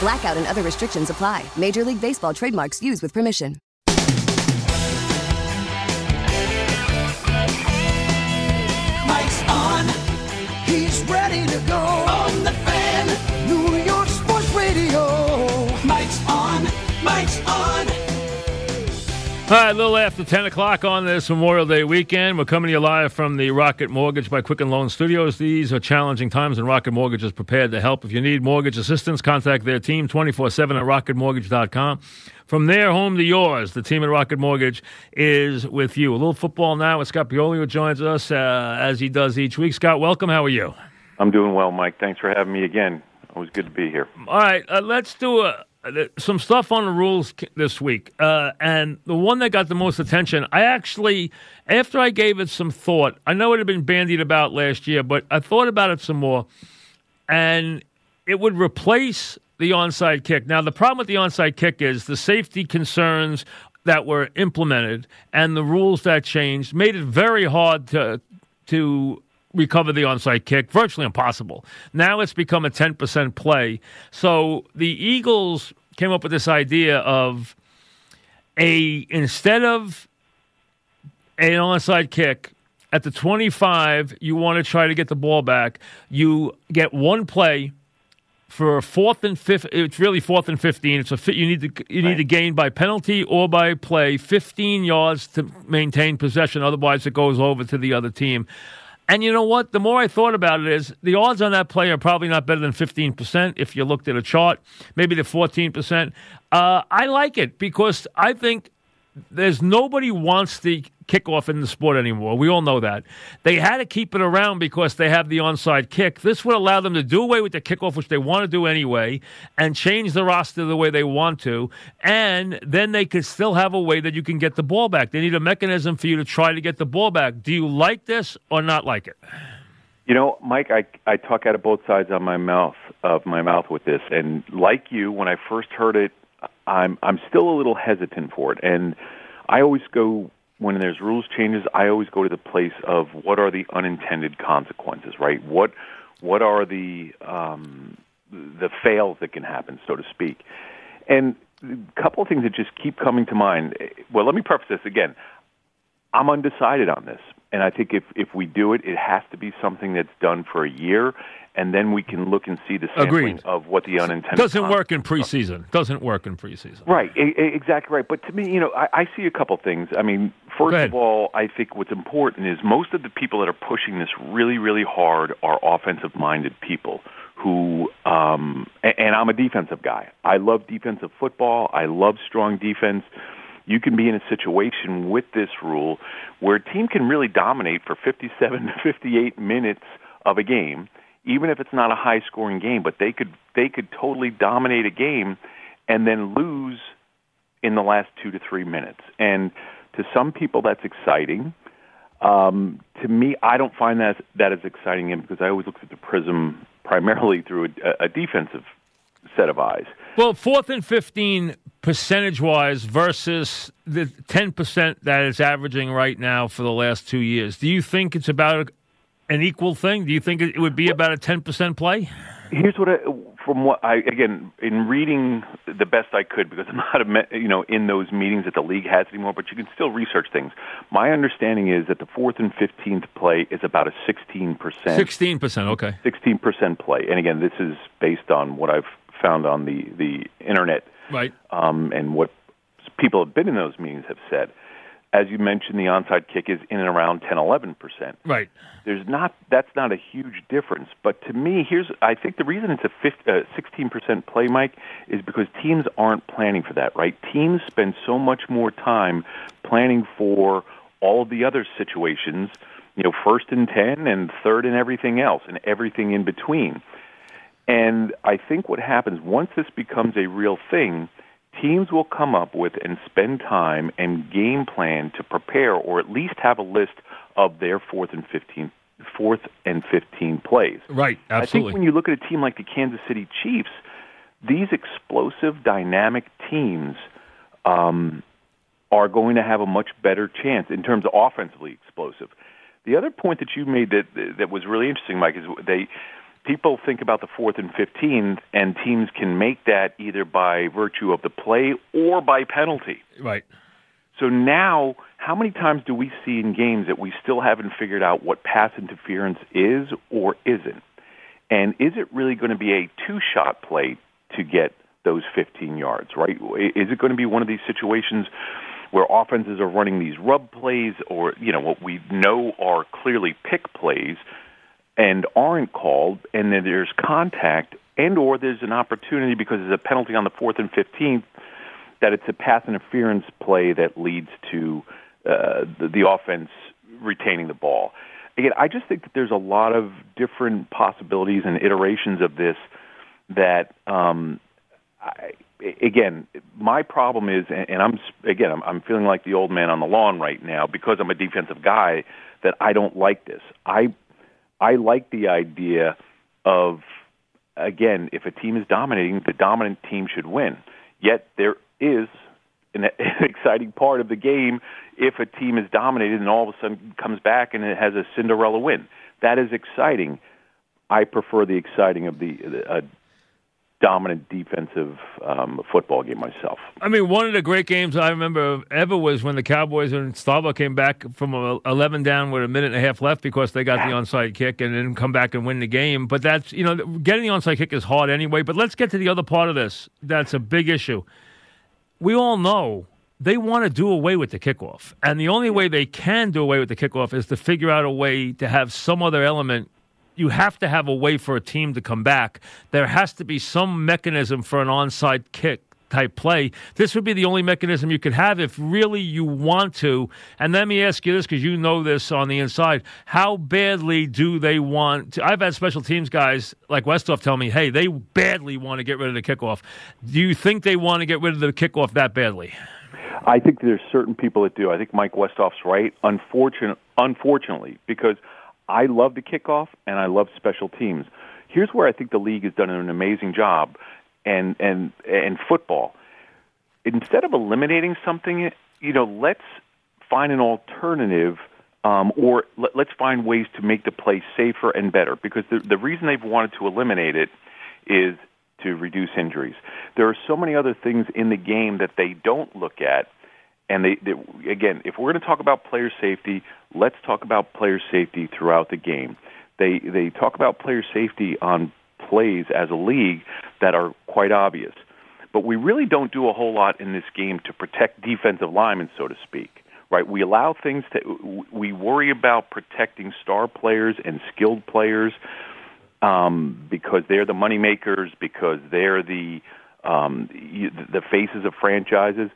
Blackout and other restrictions apply. Major League Baseball trademarks used with permission. Mike's on. He's ready to All right, a little after 10 o'clock on this Memorial Day weekend. We're coming to you live from the Rocket Mortgage by Quicken Loan Studios. These are challenging times, and Rocket Mortgage is prepared to help. If you need mortgage assistance, contact their team 24 7 at rocketmortgage.com. From their home to yours, the team at Rocket Mortgage is with you. A little football now with Scott Pioli, who joins us uh, as he does each week. Scott, welcome. How are you? I'm doing well, Mike. Thanks for having me again. Always good to be here. All right, uh, let's do a, some stuff on the rules this week. Uh, and the one that got the most attention, I actually, after I gave it some thought, I know it had been bandied about last year, but I thought about it some more, and it would replace the onside kick. Now, the problem with the onside kick is the safety concerns that were implemented and the rules that changed made it very hard to to recover the onside kick, virtually impossible. Now it's become a 10% play. So the Eagles came up with this idea of a instead of an onside kick at the 25, you want to try to get the ball back. You get one play for fourth and fifth. It's really fourth and 15. It's a fit. You need to you need to gain by penalty or by play 15 yards to maintain possession. Otherwise, it goes over to the other team. And you know what? The more I thought about it, is the odds on that play are probably not better than 15% if you looked at a chart. Maybe they're 14%. Uh, I like it because I think there's nobody wants the kickoff in the sport anymore. We all know that. They had to keep it around because they have the onside kick. This would allow them to do away with the kickoff, which they want to do anyway, and change the roster the way they want to. And then they could still have a way that you can get the ball back. They need a mechanism for you to try to get the ball back. Do you like this or not like it? You know, Mike, I I talk out of both sides of my mouth of my mouth with this, and like you, when I first heard it, I'm I'm still a little hesitant for it, and I always go when there's rules changes. I always go to the place of what are the unintended consequences, right? What what are the um, the fails that can happen, so to speak, and a couple of things that just keep coming to mind. Well, let me preface this again. I'm undecided on this, and I think if if we do it, it has to be something that's done for a year, and then we can look and see the sampling Agreed. of what the unintended Doesn't work in preseason. Doesn't work in preseason. Right, exactly right. But to me, you know, I, I see a couple things. I mean, first of all, I think what's important is most of the people that are pushing this really, really hard are offensive-minded people who, um, and, and I'm a defensive guy. I love defensive football. I love strong defense. You can be in a situation with this rule where a team can really dominate for 57 to 58 minutes of a game, even if it's not a high-scoring game. But they could they could totally dominate a game and then lose in the last two to three minutes. And to some people, that's exciting. Um, to me, I don't find that that as exciting because I always look at the prism primarily through a, a defensive set of eyes. Well, fourth and 15 percentage wise versus the 10% that is averaging right now for the last two years. Do you think it's about an equal thing? Do you think it would be about a 10% play? Here's what I, from what I again in reading the best I could because I'm not you know in those meetings that the league has anymore, but you can still research things. My understanding is that the fourth and fifteenth play is about a sixteen percent 16%, okay. sixteen percent play, and again, this is based on what I've found on the the internet Right. um, and what people have been in those meetings have said. As you mentioned, the onside kick is in and around 10, 11 percent. Right. There's not that's not a huge difference, but to me, here's I think the reason it's a 15, uh, 16 percent play, Mike, is because teams aren't planning for that. Right? Teams spend so much more time planning for all of the other situations. You know, first and ten, and third and everything else, and everything in between. And I think what happens once this becomes a real thing, teams will come up with and spend time and game plan to prepare or at least have a list of their fourth and 15 fourth and 15 plays. Right, absolutely. I think when you look at a team like the Kansas City Chiefs, these explosive, dynamic teams um, are going to have a much better chance in terms of offensively explosive. The other point that you made that that was really interesting, Mike, is they people think about the fourth and 15, and teams can make that either by virtue of the play or by penalty. Right. So now, how many times do we see in games that we still haven't figured out what pass interference is or isn't? And is it really going to be a two-shot play to get those 15 yards, right? Is it going to be one of these situations where offenses are running these rub plays or, you know, what we know are clearly pick plays – and aren't called, and then there's contact, and or there's an opportunity because there's a penalty on the fourth and fifteenth that it's a pass interference play that leads to uh, the, the offense retaining the ball. Again, I just think that there's a lot of different possibilities and iterations of this that, um, I, again, my problem is, and I'm again, I'm, I'm feeling like the old man on the lawn right now because I'm a defensive guy that I don't like this. I I like the idea of again, if a team is dominating, the dominant team should win. Yet there is an, exciting part of the game if a team is dominated and all of a sudden comes back and it has a Cinderella win. That is exciting. I prefer the exciting of the uh, dominant defensive um, football game myself. I mean, one of the great games I remember ever was when the Cowboys and Staubach came back from 11 down with a minute and a half left because they got the onside kick and then come back and win the game. But that's, you know, getting the onside kick is hard anyway. But let's get to the other part of this. That's a big issue. We all know they want to do away with the kickoff. And the only way they can do away with the kickoff is to figure out a way to have some other element you have to have a way for a team to come back. There has to be some mechanism for an onside kick type play. This would be the only mechanism you could have if really you want to. And let me ask you this because you know this on the inside. How badly do they want to? I've had special teams guys like Westhoff tell me, hey, they badly want to get rid of the kickoff. Do you think they want to get rid of the kickoff that badly? I think there's certain people that do. I think Mike Westhoff's right. Unfortunate, unfortunately, because – I love the kickoff and I love special teams. Here's where I think the league has done an amazing job, and and and football. Instead of eliminating something, you know, let's find an alternative, um, or let, let's find ways to make the play safer and better. Because the the reason they've wanted to eliminate it is to reduce injuries. There are so many other things in the game that they don't look at and they, they again, if we're going to talk about player safety, let's talk about player safety throughout the game. They they talk about player safety on plays as a league that are quite obvious, but we really don't do a whole lot in this game to protect defensive linemen, so to speak. Right? We allow things to. We worry about protecting star players and skilled players um, because they're the money makers, because they're the um, the faces of franchises.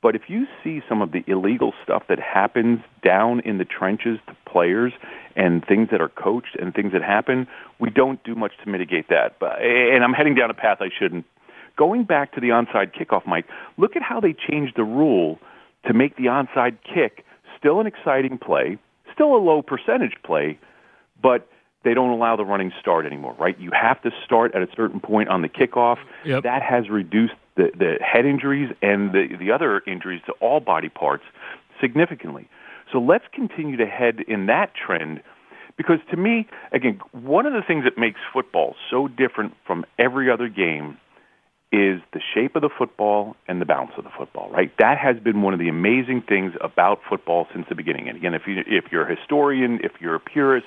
But if you see some of the illegal stuff that happens down in the trenches to players and things that are coached and things that happen, we don't do much to mitigate that. But, and I'm heading down a path I shouldn't. Going back to the onside kickoff, Mike, look at how they changed the rule to make the onside kick still an exciting play, still a low percentage play, but they don't allow the running start anymore, right? You have to start at a certain point on the kickoff. Yep. That has reduced the, the head injuries and the, the other injuries to all body parts significantly. So let's continue to head in that trend because to me, again, one of the things that makes football so different from every other game is the shape of the football and the bounce of the football, right? That has been one of the amazing things about football since the beginning. And again, if you if you're a historian, if you're a purist,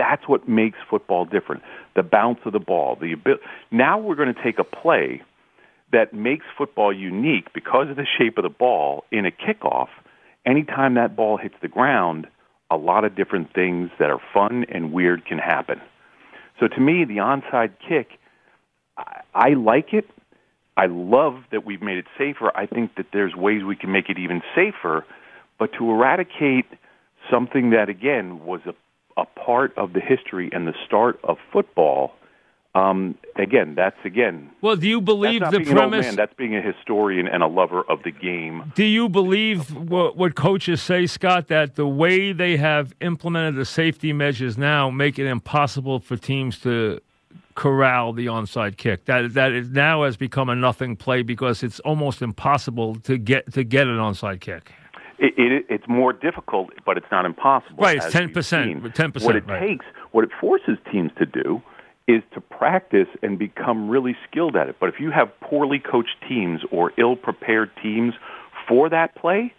that's what makes football different. The bounce of the ball, the ability. Now we're going to take a play that makes football unique because of the shape of the ball in a kickoff. Anytime that ball hits the ground, a lot of different things that are fun and weird can happen. So to me, the onside kick, I, I like it. I love that we've made it safer. I think that there's ways we can make it even safer, but to eradicate something that again was a, a part of the history and the start of football um, again, that's again. Well, do you believe the not being an old premise? man, that's being a historian and a lover of the game. Do you believe what, what coaches say, Scott, that the way they have implemented the safety measures now make it impossible for teams to corral the onside kick? That that is now has become a nothing play because it's almost impossible to get to get an onside kick. It, it, it's more difficult, but it's not impossible. Right, it's 10%, we've 10%, What it right. takes, what it forces teams to do, is to practice and become really skilled at it. But if you have poorly coached teams or ill-prepared teams for that play,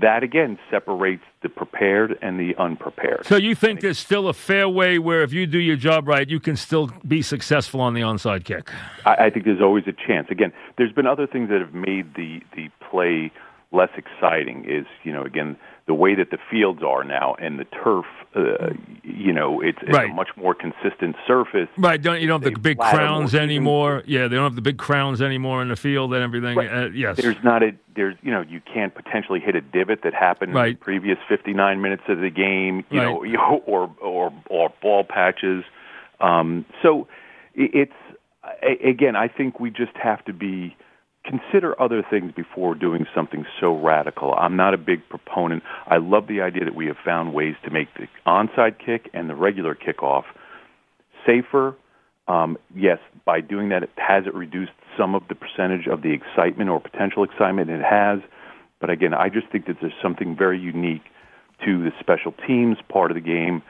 that again separates the prepared and the unprepared. So you think there's still a fair way where if you do your job right, you can still be successful on the onside kick? I, I think there's always a chance. Again, there's been other things that have made the the play less exciting. Is you know again the way that the fields are now and the turf. Uh, you know, it's, it's Right. a much more consistent surface. Right, don't you don't have the big crowns more even. anymore? Yeah, they don't have the big crowns anymore in the field and everything. Right. Uh, yes, There's not a there's you know you can't potentially hit a divot that happened in the previous 59 minutes of the game. You know, Right. know, or or or ball patches. Um, so it's again, I think we just have to be consider other things before doing something so radical. I'm not a big proponent. I love the idea that we have found ways to make the onside kick and the regular kickoff safer. Um, yes, by doing that, it has it reduced some of the percentage of the excitement or potential excitement it has. But again, I just think that there's something very unique to the special teams part of the game.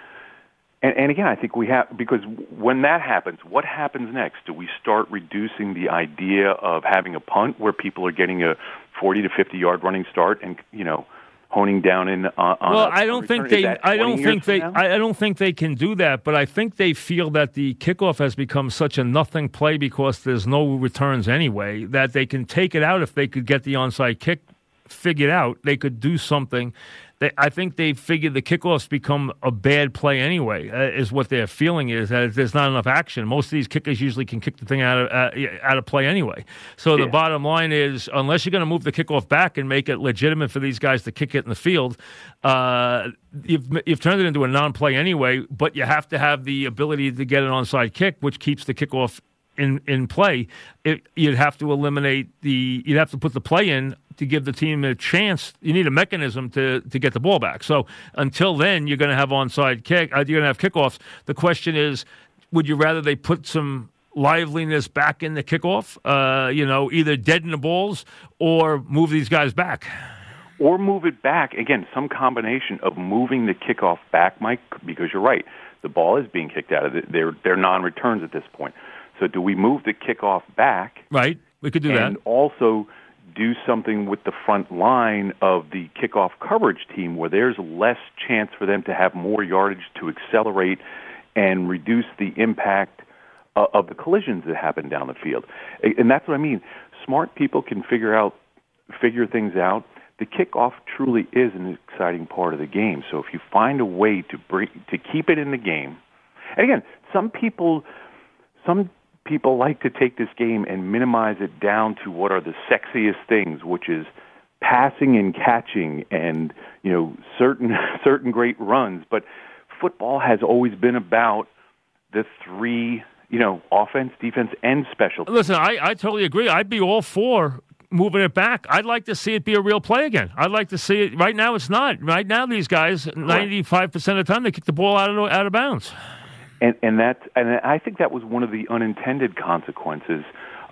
And, and again, I think we have because when that happens, what happens next? Do we start reducing the idea of having a punt where people are getting a 40 to 50 yard running start and you know honing down in uh, on? on well, I don't think return? They. I don't think they. now? I don't think they can do that. But I think they feel that the kickoff has become such a nothing play because there's no returns anyway. That they can take it out if they could get the onside kick figured out. They could do something. They, I think they figured the kickoffs become a bad play anyway. Uh, is what their feeling is that there's not enough action. Most of these kickers usually can kick the thing out of uh, out of play anyway. So the bottom line is, unless you're going to move the kickoff back and make it legitimate for these guys to kick it in the field, uh, you've you've turned it into a non-play anyway. But you have to have the ability to get an onside kick, which keeps the kickoff in in play. It, you'd have to eliminate the. You'd have to put the play in to give the team a chance. You need a mechanism to to get the ball back. So until then, you're going to have onside kick. Uh, you're going to have kickoffs. The question is, would you rather they put some liveliness back in the kickoff? Uh, you know, either deaden the balls or move these guys back. or move it back again some combination of moving the kickoff back mike because you're right the ball is being kicked out of it they're they're non-returns at this point so do we move the kickoff back Right? We could do and that. also do something with the front line of the kickoff coverage team where there's less chance for them to have more yardage to accelerate and reduce the impact uh, of the collisions that happen down the field. And that's what I mean. Smart people can figure out figure things out. The kickoff truly is an exciting part of the game. So if you find a way to bring to keep it in the game, and again, some people some people like to take this game and minimize it down to what are the sexiest things, which is passing and catching and you know certain certain great runs. But football has always been about the three, you know, offense, defense, and special. Listen, I, I totally agree. I'd be all for moving it back. I'd like to see it be a real play again. I'd like to see it. Right now, it's not. Right now, these guys, ninety-five percent of the time, they kick the ball out of out of bounds. And and that and I think that was one of the unintended consequences.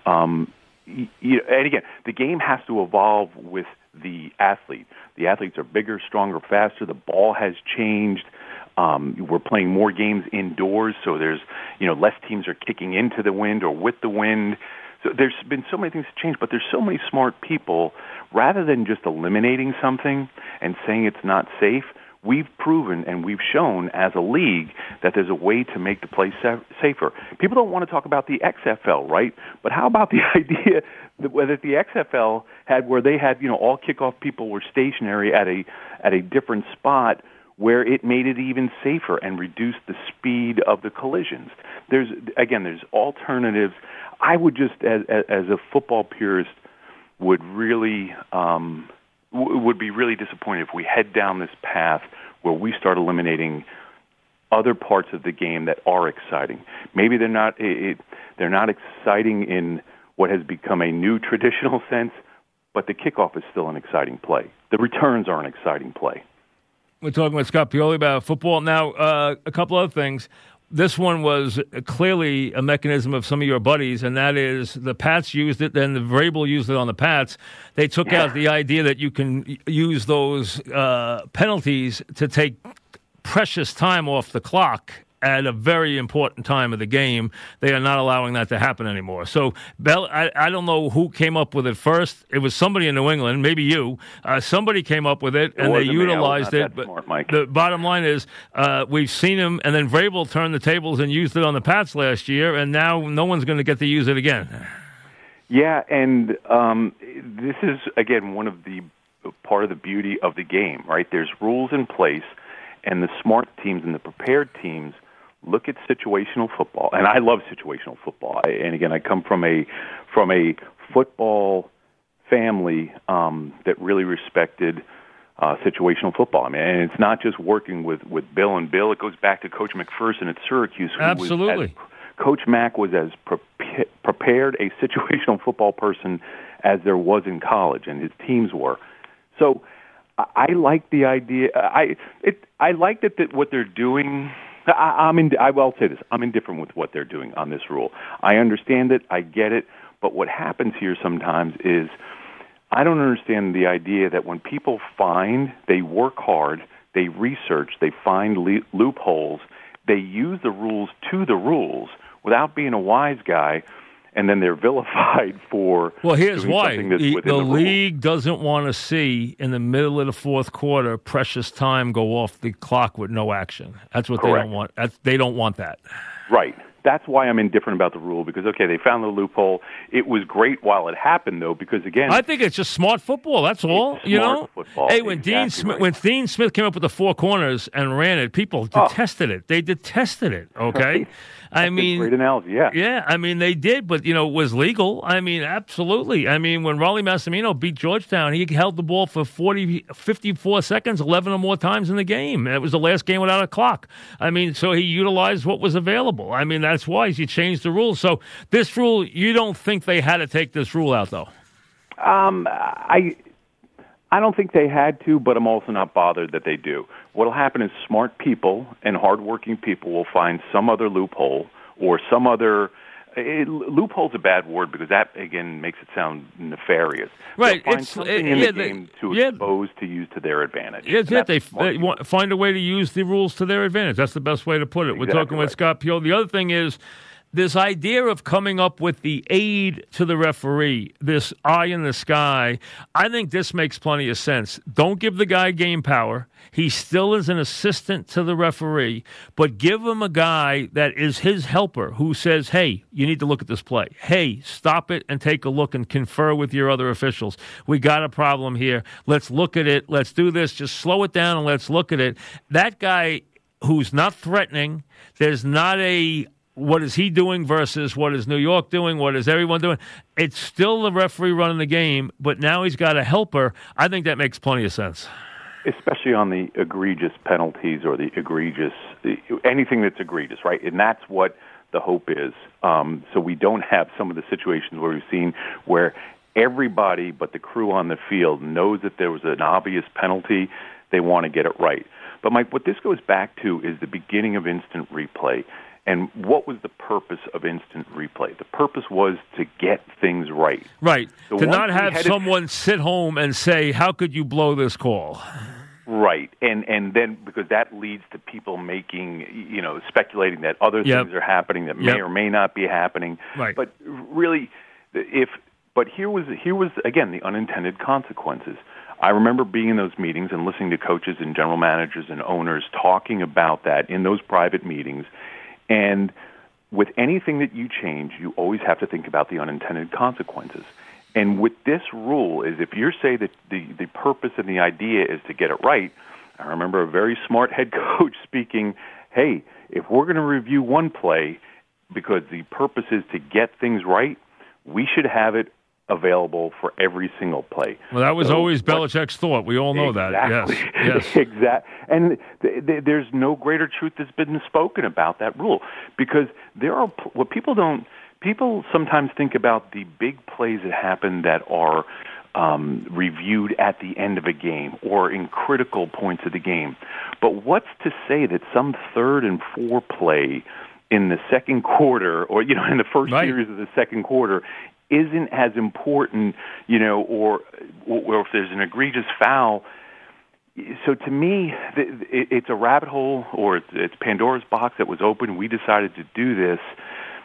Um, you know, and again, the game has to evolve with the athlete. The athletes are bigger, stronger, faster. The ball has changed. Um, we're playing more games indoors, so there's you know less teams are kicking into the wind or with the wind. So there's been so many things to change, but there's so many smart people. Rather than just eliminating something and saying it's not safe, we've proven and we've shown as a league that there's a way to make the play sa- safer. People don't want to talk about the XFL, right? But how about the idea that whether the XFL had where they had, you know, all kickoff people were stationary at a at a different spot where it made it even safer and reduced the speed of the collisions. There's again, there's alternatives. I would just, as, as a football purist, would really um, w- would be really disappointed if we head down this path where we start eliminating other parts of the game that are exciting. Maybe they're not it, they're not exciting in what has become a new traditional sense, but the kickoff is still an exciting play. The returns are an exciting play. We're talking with Scott Pioli about football. Now, uh, a couple other things. This one was clearly a mechanism of some of your buddies, and that is the Pats used it, then the Vrabel used it on the Pats. They took out the idea that you can use those uh, penalties to take precious time off the clock at a very important time of the game. They are not allowing that to happen anymore. So, Bell, I, I don't know who came up with it first. It was somebody in New England, maybe you. Uh, somebody came up with it, it and they utilized it. But smart, the bottom line is, uh, we've seen him, and then Vrabel turned the tables and used it on the Pats last year, and now no one's going to get to use it again. Yeah, and um, this is again one of the part of the beauty of the game, right? There's rules in place, and the smart teams and the prepared teams look at situational football, and I love situational football. I, and again, I come from a from a football family um, that really respected uh, situational football. I mean, and it's not just working with with Bill and Bill. It goes back to Coach MacPherson at Syracuse. Absolutely. Was, as, Coach Mack was as pre- prepared a situational football person as there was in college, and his teams were. So. I like the idea. I it I like that, that what they're doing I, I'm in. I will say this. I'm indifferent with what they're doing on this rule. I understand it. I get it. But what happens here sometimes is I don't understand the idea that when people find, they work hard, they research, they find le- loopholes, they use the rules to the rules without being a wise guy and then they're vilified for. Well, here's why the, the, the league doesn't want to see in the middle of the fourth quarter precious time go off the clock with no action. That's what Correct. they don't want. That's, they don't want that. Right. That's why I'm indifferent about the rule because okay, they found the loophole. It was great while it happened though because again, I think it's just smart football. That's all. you know. Football. Hey, when exactly Dean Smith, right. when Dean Smith came up with the four corners and ran it, people Oh. detested it. They detested it. Okay. Right. I mean, great analogy. Yeah. Yeah, I mean they did, but you know, it was legal. I mean, absolutely. I mean, when Rollie Massimino beat Georgetown, he held the ball for 40, 54 seconds, 11 or more times in the game. It was the last game without a clock. I mean, so he utilized what was available. I mean, that's why he changed the rules. So this rule, you don't think they had to take this rule out, though? Um, I I don't think they had to, but I'm also not bothered that they do. What'll happen is smart people and hardworking people will find some other loophole or some other. It, loophole's a bad word because that again makes it sound nefarious. Right, They'll find it's- something uh, in yeah, the they- game to yeah. expose to use to their advantage. Yes, yeah, they, they want, find a way to use the rules to their advantage. That's the best way to put it. We're Exactly talking with. Scott Pio. The other thing is this idea of coming up with the aid to the referee, this eye in the sky. I think this makes plenty of sense. Don't give the guy game power. He still is an assistant to the referee, but give him a guy that is his helper who says, hey, you need to look at this play. Hey, stop it and take a look and confer with your other officials. We got a problem here. Let's look at it. Let's do this. Just slow it down and let's look at it. That guy who's not threatening, there's not a what is he doing versus what is New York doing? What is everyone doing? It's still the referee running the game, but now he's got a helper. I think that makes plenty of sense. especially on the egregious penalties or the egregious anything that's egregious, right? And that's what the hope is. Um, so we don't have some of the situations where we've seen where everybody but the crew on the field knows that there was an obvious penalty. They want to get it right. But Mike, what this goes back to is the beginning of instant replay. And what was the purpose of instant replay? The purpose was to get things right. Right. So to not have someone sit home and say, How could you blow this call? Right, and and then because that leads to people making you know speculating that other Yep. things are happening that may Yep. or may not be happening. Right. But really, if but here was here was again the unintended consequences. I remember being in those meetings and listening to coaches and general managers and owners talking about that in those private meetings. And with anything that you change, you always have to think about the unintended consequences. And with this rule is if you say that the, the purpose and the idea is to get it right, I remember a very smart head coach speaking, hey, if we're going to review one play because the purpose is to get things right, we should have it available for every single play. Well, that was So always what- Belichick's thought. We all know exactly. that. Yes. Yes. exactly. And th- th- there's no greater truth that's been spoken about that rule because there are pl- what people don't. People sometimes think about the big plays that happen that are um, reviewed at the end of a game or in critical points of the game. But what's to say that some third and four play in the second quarter or you know in the first Right. series of the second quarter isn't as important, you know, or or if there's an egregious foul. So to me, it's a rabbit hole, or it's, Pandora's box that was open. We decided to do this.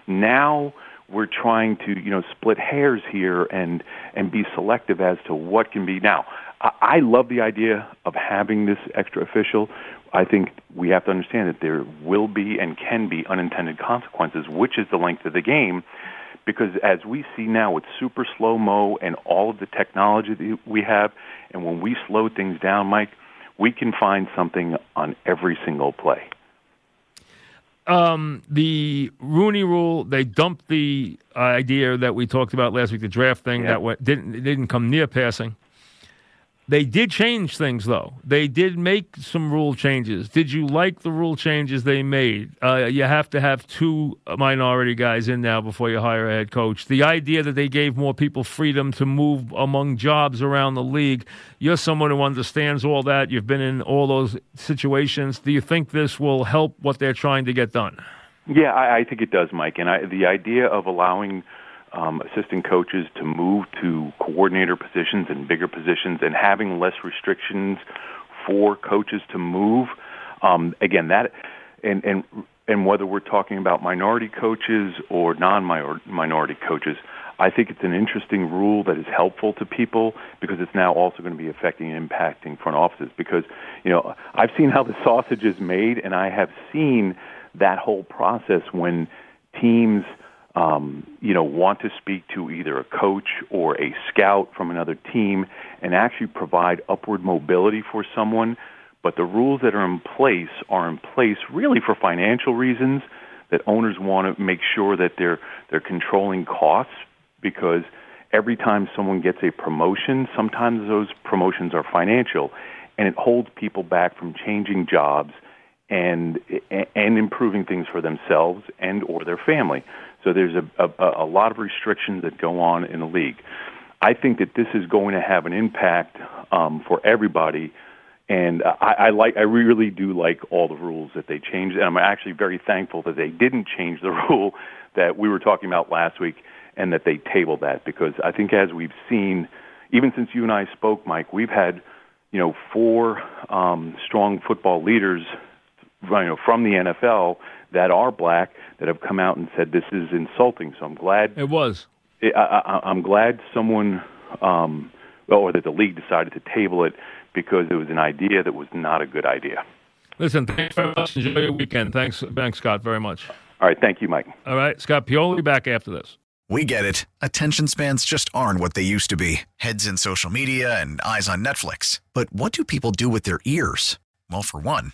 Now we're trying to, you know, split hairs here and and be selective as to what can be. Now, I love the idea of having this extra official. I think we have to understand that there will be and can be unintended consequences, which is the length of the game because as we see now with super slow mo and all of the technology that we have, and when we slow things down, Mike, we can find something on every single play. um, the Rooney Rule, they dumped the idea that we talked about last week, the draft thing Yeah. that didn't didn't come near passing. They did change things, though. They did make some rule changes. Did you like the rule changes they made? Uh, you have to have two minority guys in now before you hire a head coach. The idea that they gave more people freedom to move among jobs around the league. You're someone who understands all that. You've been in all those situations. Do you think this will help what they're trying to get done? Yeah, I, I think it does, Mike. And I, the idea of allowing um, assistant coaches to move to coordinator positions and bigger positions and having less restrictions for coaches to move, um, again, that and and and whether we're talking about minority coaches or non-minority coaches, I think it's an interesting rule that is helpful to people because it's now also going to be affecting and impacting front offices. Because you know I've seen how the sausage is made, and I have seen that whole process when teams um, you know want to speak to either a coach or a scout from another team and actually provide upward mobility for someone. But the rules that are in place are in place really for financial reasons that owners want to make sure that they're they're controlling costs because every time someone gets a promotion, sometimes those promotions are financial and it holds people back from changing jobs and and improving things for themselves and or their family. So there's a, a, a lot of restrictions that go on in the league. I think that this is going to have an impact um, for everybody, and I, I like I really do like all the rules that they changed, and I'm actually very thankful that they didn't change the rule that we were talking about last week, and that they tabled that. Because I think as we've seen, even since you and I spoke, Mike, we've had you know four um, strong football leaders you know, from the NFL that are black that have come out and said this is insulting. So I'm glad It was. I, I, I'm glad someone um, or that the league decided to table it because it was an idea that was not a good idea. Listen, thanks very much. Enjoy your weekend. Thanks, thanks, Scott, very much. All right, thank you, Mike. All right, Scott Pioli back after this. We get it. Attention spans just aren't what they used to be heads in social media and eyes on Netflix. But what do people do with their ears? Well, for one,